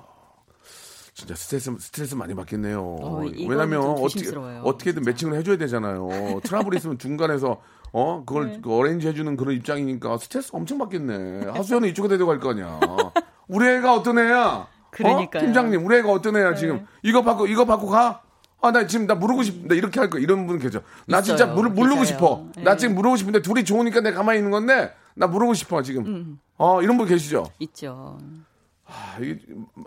진짜 스트레스 스트레스 많이 받겠네요. 어, 왜냐면 좀 어떻게. 어떻게든 매칭을 해줘야 되잖아요. 트러블 있으면 중간에서 어 그걸 네. 그 어레인지 해주는 그런 입장이니까 스트레스 엄청 받겠네. 하수연은 이쪽에 데려갈 거 아니야. 우리 애가 어떤 애야? 그러니까요. 어? 팀장님, 우리 애가 어떤 애야 네. 지금? 이거 받고 이거 받고 가? 아, 나 지금 나 물르고 싶, 나 이렇게 할거 이런 분 계셔. 나 진짜 있어요. 물, 물르고. 싶어. 나 네. 지금 물르고 싶은데 둘이 좋으니까 내가 가만히 있는 건데 나 물르고 싶어 지금. 음. 어 이런 분 계시죠? 있죠. 아, 이게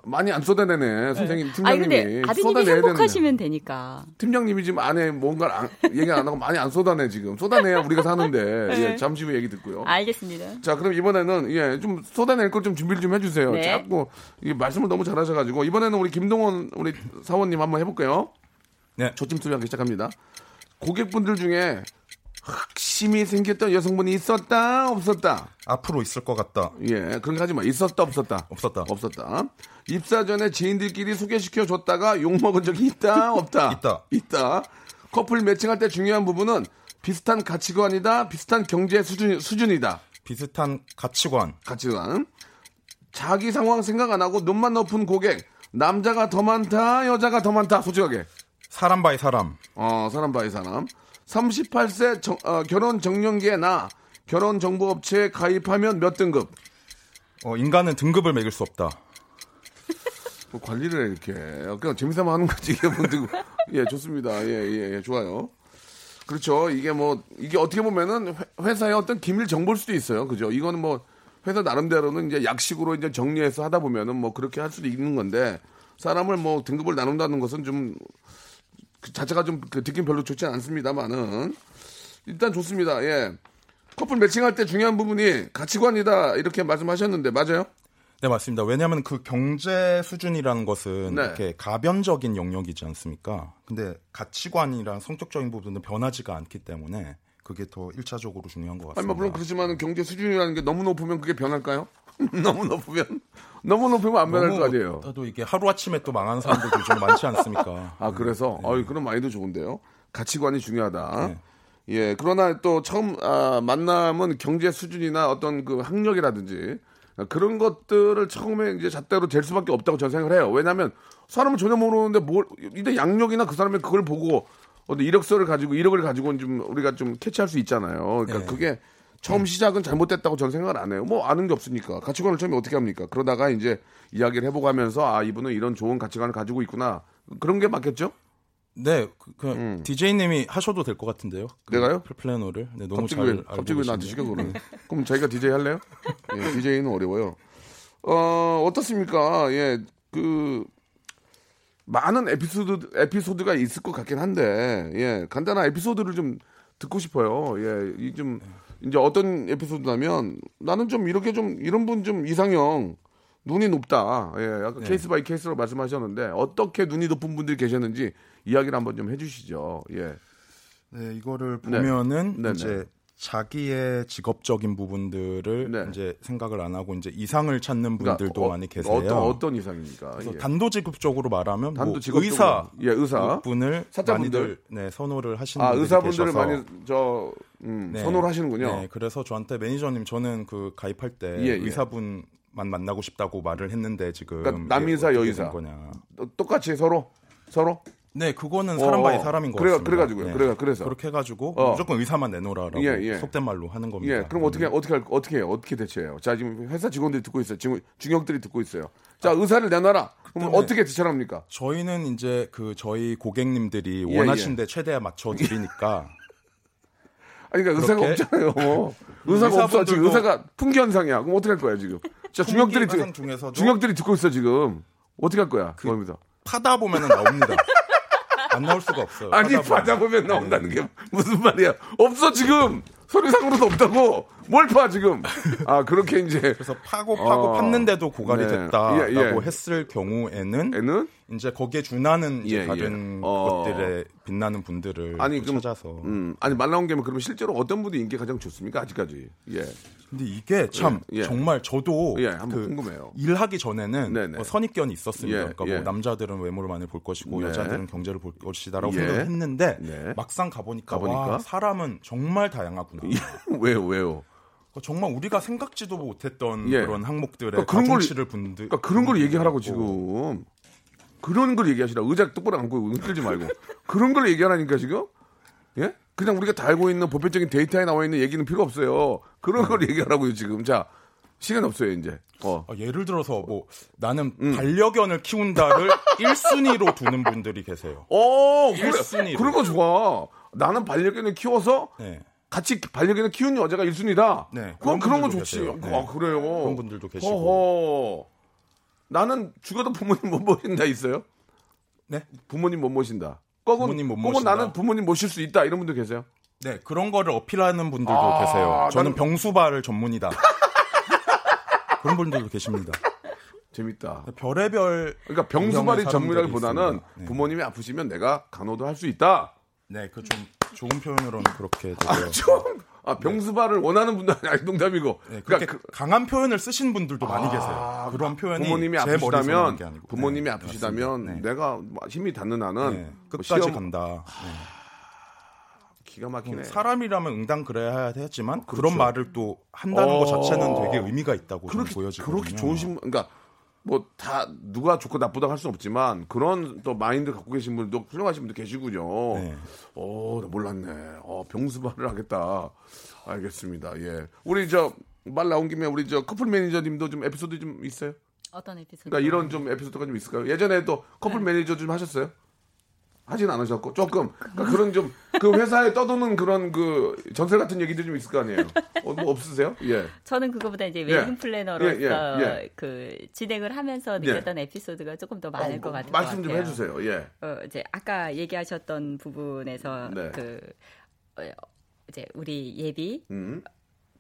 많이 안 쏟아내네 선생님 아 팀장님이 근데 아드님이. 행복하시면 되니까 팀장님이 지금 안에 뭔가를 안- 얘기 안 하고 많이 안 쏟아내 지금 쏟아내야 우리가 사는데 네. 예, 잠시 후에 얘기 듣고요. 알겠습니다. 자 그럼 이번에는 예좀 쏟아낼 걸 좀 준비를 좀 해주세요. 네. 자꾸 이게 말씀을 너무 잘하셔가지고 이번에는 우리 김동원 우리 사원님 한번 해볼게요. 네. 조짐 소리 하기 시작합니다. 고객분들 중에 흑심이 생겼던 여성분이 있었다 없었다. 앞으로 있을 것 같다. 예, 그런 거 하지 마. 있었다, 없었다. 없었다. 없었다. 입사 전에 지인들끼리 소개시켜 줬다가 욕 먹은 적이 있다, 없다. 있다. 있다. 커플 매칭할 때 중요한 부분은 비슷한 가치관이다, 비슷한 경제 수준, 수준이다. 비슷한 가치관. 가치관. 자기 상황 생각 안 하고 눈만 높은 고객. 남자가 더 많다, 여자가 더 많다. 솔직하게. 사람 by 사람. 어, 사람 by 사람. 38세 정- 어, 결혼 적령기에 나 결혼 정보 업체에 가입하면 몇 등급? 어, 인간은 등급을 매길 수 없다. 뭐 관리를 해, 이렇게. 그냥 재미삼아 하는 거지, 이게 뭔데. 예, 좋습니다. 예, 예, 예, 좋아요. 그렇죠. 이게 뭐, 이게 어떻게 보면은 회- 회사의 어떤 기밀 정보일 수도 있어요. 그죠. 이거는 뭐, 회사 나름대로는 이제 약식으로 이제 정리해서 하다 보면은 뭐 그렇게 할 수도 있는 건데, 사람을 뭐 등급을 나눈다는 것은 좀, 그 자체가 좀그 듣긴 별로 좋지 않습니다만은, 일단 좋습니다. 예. 커플 매칭할 때 중요한 부분이 가치관이다, 이렇게 말씀하셨는데, 맞아요? 네, 맞습니다. 왜냐하면 그 경제 수준이라는 것은 네. 이렇게 가변적인 영역이지 않습니까? 근데 가치관이랑 성격적인 부분은 변하지가 않기 때문에 그게 더 일차적으로 중요한 것 아니, 같습니다. 뭐 물론 그렇지만 경제 수준이라는 게 너무 높으면 그게 변할까요? 너무 높으면 너무 높으면 안 변할 거 아니에요. 또 이게 하루 아침에 또 망하는 사람들도 요즘 많지 않습니까? 아 그래서 어이 그런 마인드 좋은데요. 가치관이 중요하다. 네. 예 그러나 또 처음 아, 만남은 경제 수준이나 어떤 그 학력이라든지 그런 것들을 처음에 이제 잣대로 될 수밖에 없다고 저는 생각을 해요. 왜냐하면 사람은 전혀 모르는데 뭘 일단 양력이나 그 사람이 그걸 보고 어떤 이력서를 가지고 이력을 가지고 좀 우리가 좀 캐치할 수 있잖아요. 그러니까 네. 그게 처음 시작은 잘못됐다고 저는 생각을 안 해요. 뭐 아는 게 없으니까 가치관을 처음에 어떻게 합니까? 그러다가 이제 이야기를 해보고 하면서 아 이분은 이런 좋은 가치관을 가지고 있구나 그런 게 맞겠죠? 네, 그, 그 DJ님이 하셔도 될 것 같은데요. 그 음. 내가요? 플- 플래너를 네, 너무 갑자기 잘 왜, 갑자기 왜 나한테. 시켜 그러면? 그럼 자기가 DJ 할래요? 예, DJ는 어려워요. 어 어떻습니까? 예, 그 많은 에피소드 에피소드가 있을 것 같긴 한데 예 간단한 에피소드를 좀 듣고 싶어요. 예, 이좀 이제 어떤 에피소드냐면 나는 좀 이렇게 좀 이런 분 좀 이상형 눈이 높다. 예, 아까 네. case by case로 말씀하셨는데 어떻게 눈이 높은 분들이 계셨는지 이야기를 한번 좀 해주시죠. 예, 네, 이거를 네. 보면은 네, 이제 자기의 직업적인 부분들을 네. 이제 생각을 안 하고 이제 이상을 찾는 그러니까 분들도 어, 많이 계세요. 어떤 어떤 이상입니까? 예. 단도직입적으로 말하면 뭐 단도직입적으로. 의사 예, 의사. 분을 사자분들. 많이들 네, 선호를 하시는 아 분들이 의사분들을 계셔서 많이 저 음, 네. 선호를 하시는군요. 네, 그래서 저한테 매니저님 저는 그 가입할 때 예, 예. 의사분만 만나고 싶다고 말을 했는데 지금 그러니까 남의사, 여의사. 된 거냐. 또- 똑같이 서로 서로 네, 그거는 사람 by 어, 사람인 것 그래- 같습니다. 그래가지고요. 네. 그래- 그래서. 그렇게 해가지고 어. 무조건 의사만 내놓으라라고 예, 예. 속된 말로 하는 겁니다. 예, 그럼 어떻게 어떻게 할 어떻게 해요? 어떻게 대처해요? 자, 지금 회사 직원들이 듣고 있어요. 지금 중역들이 듣고 있어요. 자, 의사를 내놔라. 그럼 어떻게 대처를 합니까? 저희는 이제 그 저희 고객님들이 예, 원하신 데 최대한 맞춰 드리니까 아니, 그러니까 의사가? 없잖아요. 의사가 없어. 지금 의사가 품귀현상이야. 그럼 어떻게 할 거야 지금? 자, 중역들이 중에서도 중역들이 듣고 있어 지금. 어떻게 할 거야? 그- 그겁니다. 파다 보면은 나옵니다. 안 나올 수가 없어요. 아니 파다 보면. 받아보면 나온다는 게 무슨 말이야? 없어 지금 서류상으로도 없다고 뭘 파 지금? 아 그렇게 이제 그래서 파고 파고 어. 팠는데도 고갈이 네. 됐다라고 예, 예. 했을 경우에는 애는 이제 거기에 준하는 이제 예, 예. 다른 어. 것들에 빛나는 분들을 아니 또 그럼 찾아서. 음 아니 말 나온 김에 그러면 실제로 어떤 분이 인기 가 가장 좋습니까 아직까지? 예. 근데 이게 참 예, 예. 정말 저도 예, 한번 그 궁금해요. 일하기 전에는 네네. 뭐 선입견이 있었습니다. 예, 그러니까 예. 뭐 남자들은 외모를 많이 볼 것이고 네. 여자들은 경제를 볼 것이다라고 예. 생각을 했는데 네. 막상 가보니까, 가보니까? 와, 사람은 정말 다양하구나. 왜요 왜요? 어, 정말 우리가 생각지도 못했던 예. 그런 항목들의 그러니까 그런 걸- 가중치를 분들 그러니까 그런 걸 얘기하라고. 지금 그런 걸 얘기하시라 의자 똑바로 앉고 흔들지 말고 그런 걸 얘기하라니까 지금 예? 그냥 우리가 다 알고 있는 보편적인 데이터에 나와 있는 얘기는 필요 없어요. 그런 걸 얘기하라고요 지금 자 시간 없어요 이제. 어. 아, 예를 들어서 뭐 나는 음. 반려견을 키운다를 1순위로 두는 분들이 계세요. 어, 그래, 일순위로. 그런 거 좋아. 나는 반려견을 키워서 네. 같이 반려견을 키우는 여자가 1순위다. 네, 그건 그런 분들도 좋지. 계세요. 네. 아, 그래요. 그런 분들도 계시고. 어허. 나는 죽어도 부모님 못 모신다 있어요? 네? 부모님 못 모신다. 꺽은, 부모님 못 모신다. 나는 부모님 모실 수 있다. 이런 분들 계세요? 네, 그런 거를 어필하는 분들도 아, 계세요. 저는 나는- 병수발을 전문이다. 그런 분들도 계십니다. 재밌다. 별의별 그러니까 병수발이 전문이라기보다는. 네. 부모님이 아프시면 내가 간호도 할 수 있다. 네, 그 좀 좋은 표현으로는 그렇게 되고요. 좀, 아, 병수발을 원하는 분들 아니 농담이고. 네, 그러니까 그렇게 그- 강한 표현을 쓰신 분들도 많이 계세요. 그런 표현이 부모님이 아프시다면. 부모님이 네, 아프시다면 맞습니다. 내가 뭐 힘이 닿는 한은 네, 네, 뭐 끝까지 시험- 간다. 기가 막히네. 네. 사람이라면 응당 그래야 그런 그렇죠. 말을 또 한다는 어. 것 자체는 되게 의미가 있다고 좀 그렇게 보여지거든요. 그렇게 좋으신 분, 그러니까 뭐 다 누가 좋고 나쁘다 할 수는 없지만 그런 또 마인드 갖고 계신 분도 훌륭하신 분도 계시군요. 네. 어, 나 몰랐네. 어, 병수발을 하겠다. 알겠습니다. 예. 우리 저 말 나온 김에 우리 저 커플 매니저님도 좀 에피소드 좀 있어요? 어떤 에피소드? 그러니까 이런 좀 에피소드가 좀 있을까요? 예전에 또 커플 네. 매니저 좀 하셨어요? 하진 않으셨고 조금 그러니까 그런 좀 그 회사에 떠도는 그런 그 전설 같은 얘기들 좀 있을 거 아니에요? 어, 뭐 없으세요? 예. 저는 그거보다 이제 예. 웨딩 플래너로서 예, 예, 예. 그 진행을 하면서 느꼈던 에피소드가 조금 더 많을 어, 것 같아요. 말씀 좀 해주세요. 예. 어, 이제 아까 얘기하셨던 부분에서 네. 그 어, 이제 우리 예비 음.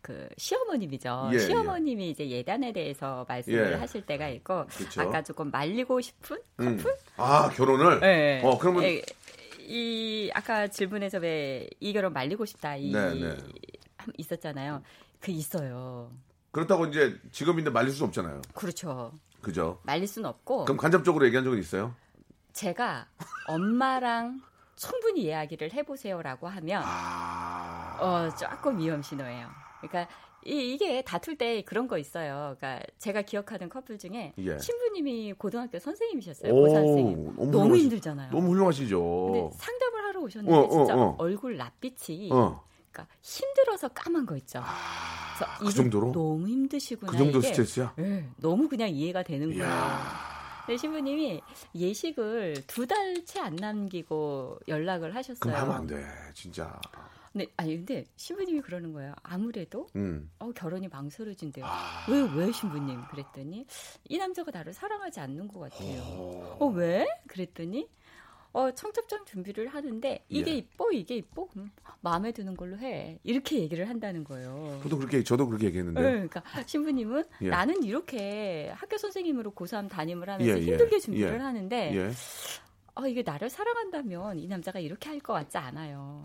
그 시어머님이죠. 예, 시어머님이 이제 예단에 대해서 말씀을 예. 하실 때가 있고 그쵸. 아까 조금 말리고 싶은 음. 커플? 아 결혼을. 네. 어 그러면 예, 이 아까 질문에서 왜 이 결혼 말리고 싶다 이 네, 네. 함- 있었잖아요. 그 있어요. 그렇다고 이제 직업인데 말릴 수 없잖아요. 그렇죠. 그죠? 말릴 수는 없고 그럼 간접적으로 얘기한 적은 있어요? 제가 엄마랑 충분히 이야기를 해보세요라고 하면 아. 어 조금 위험 신호예요. 그러니까 이, 게 다툴 때 그런 거 있어요. 그러니까 제가 기억하는 커플 중에 예. 신부님이 고등학교 선생님이셨어요. 오, 고사 선생님. 너무 너무, 힘들잖아요. 너무 훌륭하시죠. 근데 상담을 하러 오셨는데 어, 어, 진짜 어. 얼굴 낯빛이 어. 그러니까 힘들어서 까만 거 있죠. 그래서 그 이게 정도로? 너무 힘드시구나. 그 정도 이게. 스트레스야? 네, 너무 그냥 이해가 되는 거예요. 이야. 근데 신부님이 예식을 두 달 채 안 남기고 연락을 하셨어요. 그럼 하면 안 돼, 진짜. 근데 아니 근데 신부님이 그러는 거예요. 아무래도 음. 어, 결혼이 망설여진대요. 아. 왜, 왜 신부님? 그랬더니, 이 남자가 나를 사랑하지 않는 것 같아요. 어, 왜? 그랬더니, 어, 청첩장 준비를 하는데, 이게 예. 이뻐, 이게 이뻐? 음, 마음에 드는 걸로 해. 이렇게 얘기를 한다는 거예요. 저도 그렇게 저도 그렇게 얘기했는데. 네, 그러니까 신부님은 예. 나는 이렇게 학교 선생님으로 고3 담임을 하면서 예, 예, 힘들게 준비를 예. 하는데 예. 어, 이게 나를 사랑한다면 이 남자가 이렇게 할 것 같지 않아요.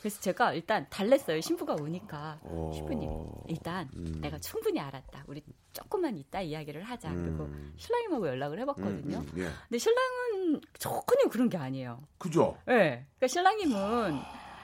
그래서 제가 일단 달랬어요. 신부가 오니까. 어. 신부님, 일단 음. 내가 충분히 알았다. 우리 조금만 이따 이야기를 하자. 그리고 음. 신랑님하고 연락을 해봤거든요. 음, 음, 예. 근데 신랑은 전혀 그런 게 아니에요. 그죠? 예. 그러니까 신랑님은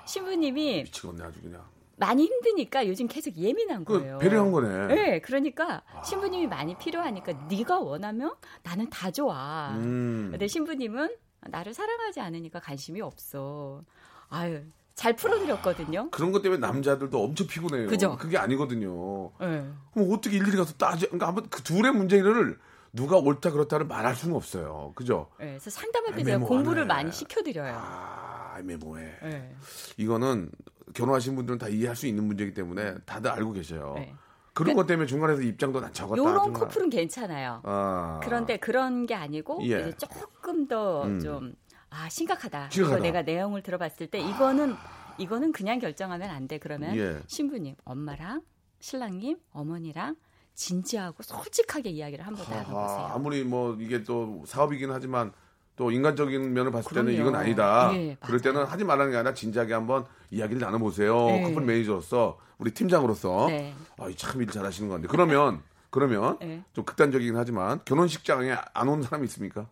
신부님이 미치겠네 아주 그냥. 많이 힘드니까 요즘 계속 예민한 그 거예요. 배려한 거네. 네, 그러니까 신부님이 많이 필요하니까 네가 원하면 나는 다 좋아. 음. 근데 신부님은 나를 사랑하지 않으니까 관심이 없어. 아유, 잘 풀어드렸거든요. 그런 것 때문에 남자들도 엄청 피곤해요. 그죠? 그게 아니거든요. 네. 그럼 어떻게 일일이 가서 따져? 그러니까 한번 그 둘의 문제를 누가 옳다 그렇다를 말할 수는 없어요. 그죠? 네, 그래서 상담할 때 제가. 공부를 많이 시켜드려요. 아, 애매모해. 네. 이거는 결혼하신 분들은 다 이해할 수 있는 문제이기 때문에 다들 알고 계셔요. 네. 그런 것 때문에 중간에서 입장도 난 적었다. 요런 정말. 커플은 괜찮아요. 아. 그런데 그런 게 아니고 예. 이제 조금 더 음. 좀 아, 심각하다. 심각하다. 내가 내용을 들어봤을 때 이거는 이거는 그냥 결정하면 안 돼. 그러면 예. 신부님, 엄마랑 신랑님, 어머니랑 진지하고 솔직하게 이야기를 한번 다 아, 나눠보세요. 아무리 뭐 이게 또 사업이긴 하지만 또 인간적인 면을 봤을 때는 그럼요. 이건 아니다. 예, 그럴. 때는 하지 말라는 게 아니라 진지하게 한번 이야기를 나눠보세요. 네. 커플 매니저로서 우리 팀장으로서 네. 아, 참일 잘하시는 건데 그러면 그러면 네. 좀 극단적이긴 하지만 결혼식장에 안 온 사람이 있습니까?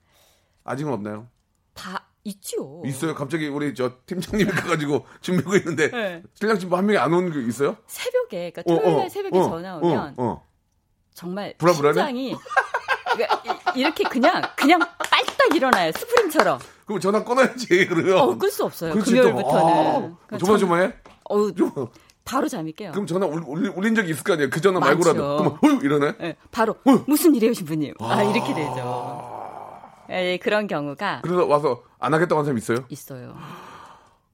아직은 없나요? 다 있죠. 있어요. 갑자기 우리 저 팀장님이 가가지고 준비하고 있는데 네. 신랑 친구 한 명이 안온게 있어요? 새벽에, 그러니까 어, 토요일 날 어, 새벽에 어, 전화 오면 어, 어. 정말 불안불안해? 심장이 그러니까 이- 이렇게 그냥 그냥 빨딱 일어나요. 스프링처럼. 그럼 전화 끊어야지 그러면. 어, 끌 수 없어요. 금요일부터는. 아, 조마조마해? 어우, 좀 바로 잠이 깨요. 그럼 전화 올, 올, 올린 적이 있을 거 아니에요. 그 전화 많죠. 말고라도. 그럼 어휴 이러네. 예, 바로 무슨 일이에요, 신부님? 아, 이렇게 되죠. 예, 그런 경우가 그래서 와서 안 하겠다고 한 사람 있어요? 있어요.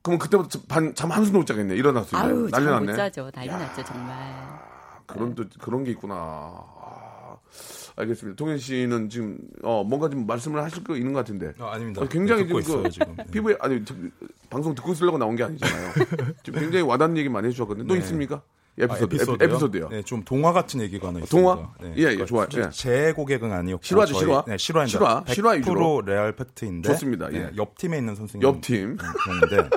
그럼 그때부터 반, 잠 한숨도 못 자겠네. 일어났어. 아유, 난리 잠못 났네. 자죠. 난리 났죠, 정말. 그런 또 그런 게 있구나. 아, 알겠습니다. 동현 씨는 지금 어 뭔가 좀 말씀을 하실 거 있는 것 같은데. 아, 아닙니다. 어, 굉장히 듣고 지금 있어요, 그 지금. 네. 피부에 아니 저, 방송 듣고 있으려고 나온 게 아니잖아요. 지금 굉장히 와닿는 얘기 많이 해주셨거든요. 또 네. 있습니까? 아, 에피소드, 에피소드요? 에피소드요. 네, 좀 동화 같은 얘기가 하나 있습니다. 동화? 네, 예, 예, 좋아요. 예. 제 고객은 아니었고 실화죠, 저희- 실화? 네, 실화입니다. 실화, 100% 실화 위주로. 레알 팩트인데 좋습니다. 예. 네, 옆 팀에 있는 선생님 옆 팀. 경우인데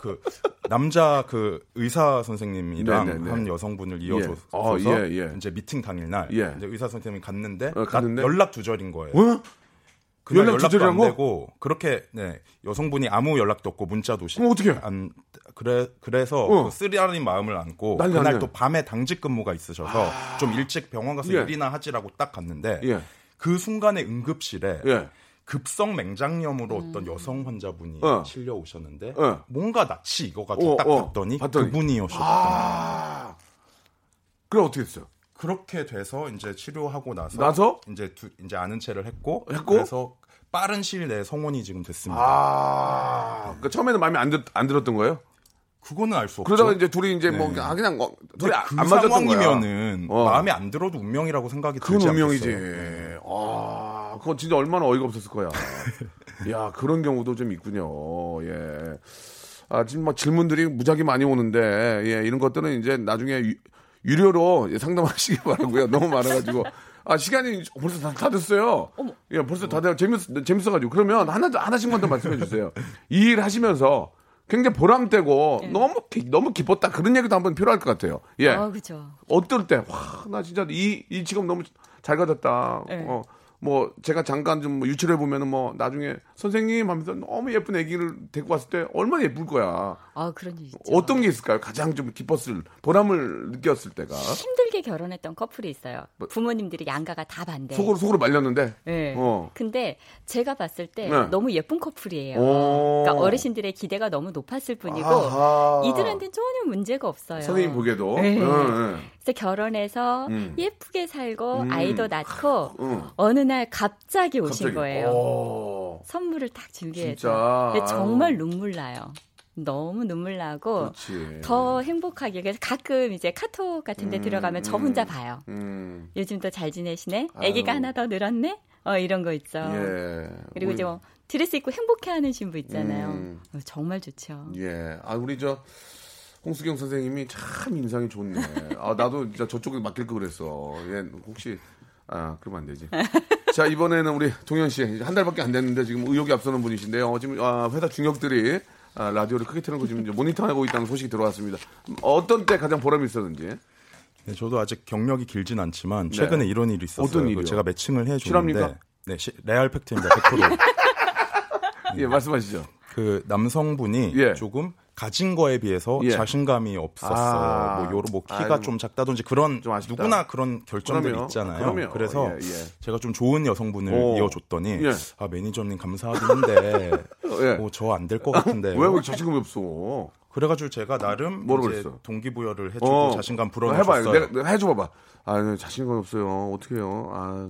그 남자 그 의사 선생님이랑 네, 네, 네. 한 여성분을 이어서 예. 어, 예, 예. 이제 미팅 당일날 예. 이제 의사 선생님이 갔는데, 어, 갔는데? 나- 연락 두절인 거예요. 어? 그날 연락 연락도 안? 되고 그렇게 네, 여성분이 아무 연락도 없고 문자도 시- 그럼 어떡해? 안 그래 그래서 어. 그 쓰리하는 마음을 안고 난리 그날 났네. 또 밤에 당직 근무가 있어서 좀 일찍 병원 가서 예. 일이나 하지라고 딱 갔는데 예. 그 순간에 응급실에 예. 급성 맹장염으로 어떤 여성 환자분이 어. 실려 오셨는데 어. 뭔가 낯이 익어가지고 어, 딱 어. 봤더니, 봤더니. 그분이었었던 아. 그럼 어떻게 했어요? 그렇게 돼서 이제 치료하고 나서, 나서? 이제 두, 이제 아는 체를 했고, 했고? 그래서 빠른 시일 내에 성원이 지금 됐습니다. 아. 그러니까 처음에는 마음에 안, 들, 안 들었던 거예요? 그거는 알 수 없죠. 그러다가 이제 둘이 이제 뭐 네. 아, 그냥 어, 둘이 근데 안, 그안 맞았던 거야. 상황이면은 어. 마음에 안 들어도 운명이라고 생각이 그건 들지 운명이지. 않겠어요. 아, 그건 진짜 얼마나 어이가 없었을 거야. 야, 그런 경우도 좀 있군요. 예. 아, 지금 막 질문들이 무지하게 많이 오는데, 예, 이런 것들은 이제 나중에 유, 유료로 예, 상담하시기 바라고요. 너무 많아가지고. 아, 시간이 벌써 다, 다 됐어요. 예, 벌써 다 돼요. 재밌, 재밌어가지고. 그러면 하나, 하나씩만 더 말씀해 주세요. 이 일 하시면서 굉장히 보람되고 너무, 기- 너무 기뻤다. 그런 얘기도 한번 필요할 것 같아요. 예. 어, 그죠. 어떨 때, 와, 나 진짜 이, 이 직업 너무 잘 가졌다. 네. 어, 뭐, 제가 잠깐 좀뭐 유출해 보면은 뭐, 나중에 선생님 하면서 너무 예쁜 애기를 데리고 왔을 때 얼마나 예쁠 거야. 아, 그런 일. 어떤 게 있을까요? 가장 좀 기뻤을, 보람을 느꼈을 때가. 힘들게 결혼했던 커플이 있어요. 부모님들이 양가가 다 반대. 뭐 속으로, 속으로 말렸는데. 네. 어. 근데 제가 봤을 때 네. 너무 예쁜 커플이에요. 오. 그러니까 어르신들의 기대가 너무 높았을 뿐이고 아하. 이들한테는 전혀 문제가 없어요. 선생님 보기에도. 네. 응, 응. 그래서 결혼해서 음. 예쁘게 살고 음. 아이도 낳고 응. 어느 날 갑자기 오신 갑자기. 거예요. 오. 선물을 딱 준비해서. 정말 눈물 나요. 너무 눈물 나고 그렇지. 더 행복하게 그래서 가끔 이제 카톡 같은 데 음, 들어가면 저 음. 혼자 봐요. 음. 요즘도 잘 지내시네? 아기가 하나 더 늘었네? 어, 이런 거 있죠. 예. 그리고 우리- 이제 뭐 드레스 입고 행복해하는 신부 있잖아요. 음. 어, 정말 좋죠. 예. 아, 우리 저, 홍수경 선생님이 참 인상이 좋네. 아, 나도 진짜 저쪽에 맡길 거 그랬어. 예, 혹시, 아, 그러면 안 되지. 자, 이번에는 우리 동현 씨. 한 달밖에 안 됐는데 지금 의욕이 앞서는 분이신데요. 어, 지금 아, 회사 중역들이 아, 라디오를 크게 틀는 거 지금 모니터하고 있다는 소식이 들어왔습니다. 어떤 때 가장 보람이 있었는지. 네, 저도 아직 경력이 길진 않지만 최근에 이런 일이 있었어요. 어떤 그 일이요? 제가 매칭을? 해주는데 네, 시- 레알 팩트입니다. 100%. 예, 말씀하시죠. 그 남성분이 예. 조금 가진 거에 비해서 예. 자신감이 없었어요. 아. 뭐 요로 뭐 키가 아이고. 좀 작다든지 그런 좀. 누구나 그런 결정들이 그럼요. 있잖아요. 그럼요. 래서 예, 예. 제가 좀 좋은 여성분을 오. 이어줬더니 예. 아 매니저님 감사하긴 한데 예. 뭐저 안 될 것 같은데 왜, 왜 자신감이 없어? 그래가지고 제가 나름 이제 그랬어? 동기부여를 해주고 어, 자신감. 불어넣었어요. 내가, 내가 해줘 봐봐. 아, 네, 자신감 없어요. 어떻게 해요? 아,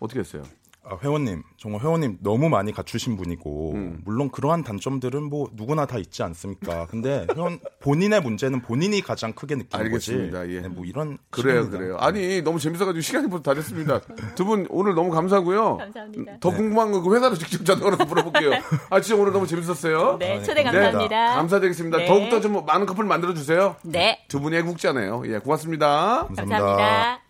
어떻게 했어요? 아, 회원님 정말 회원님 너무 많이 갖추신 분이고 음. 물론 그러한 단점들은 뭐 누구나 다 있지 않습니까? 근데 회원 본인의 문제는 본인이 가장 크게 느끼는 알겠습니다. 거지. 예. 네, 뭐 이런 그래요, 식입니다. 그래요. 아니, 너무 재밌어가지고 시간이 벌써 다 됐습니다. 두 분 오늘 너무 감사하고요. 감사합니다. 더 궁금한 거 그 회사로 직접 전화로 물어볼게요. 아, 진짜 오늘 너무 재밌었어요. 네, 초대 네, 감사합니다. 감사드리겠습니다. 네. 더욱더 좀 많은 커플 만들어 주세요. 네, 두 분이 애국자네요. 예, 고맙습니다. 감사합니다.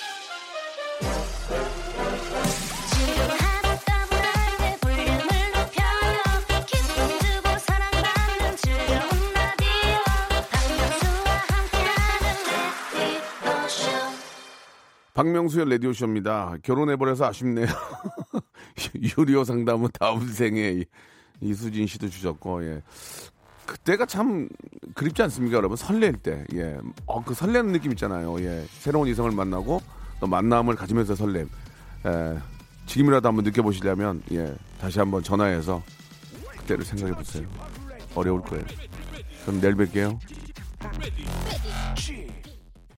박명수의 라디오쇼입니다. 결혼해버려서 아쉽네요. 유리오 상담은 다음 생에 이- 이수진 씨도 주셨고, 예. 그때가 참 그립지 않습니까, 여러분? 설렐 때, 예. 어, 그 설레는 느낌 있잖아요, 예. 새로운 이성을 만나고 또 만남을 가지면서 설렘. 예. 지금이라도 한번 느껴보시려면, 예. 다시 한번 전화해서 그때를 생각해 보세요. 어려울 거예요. 그럼 내일 뵐게요.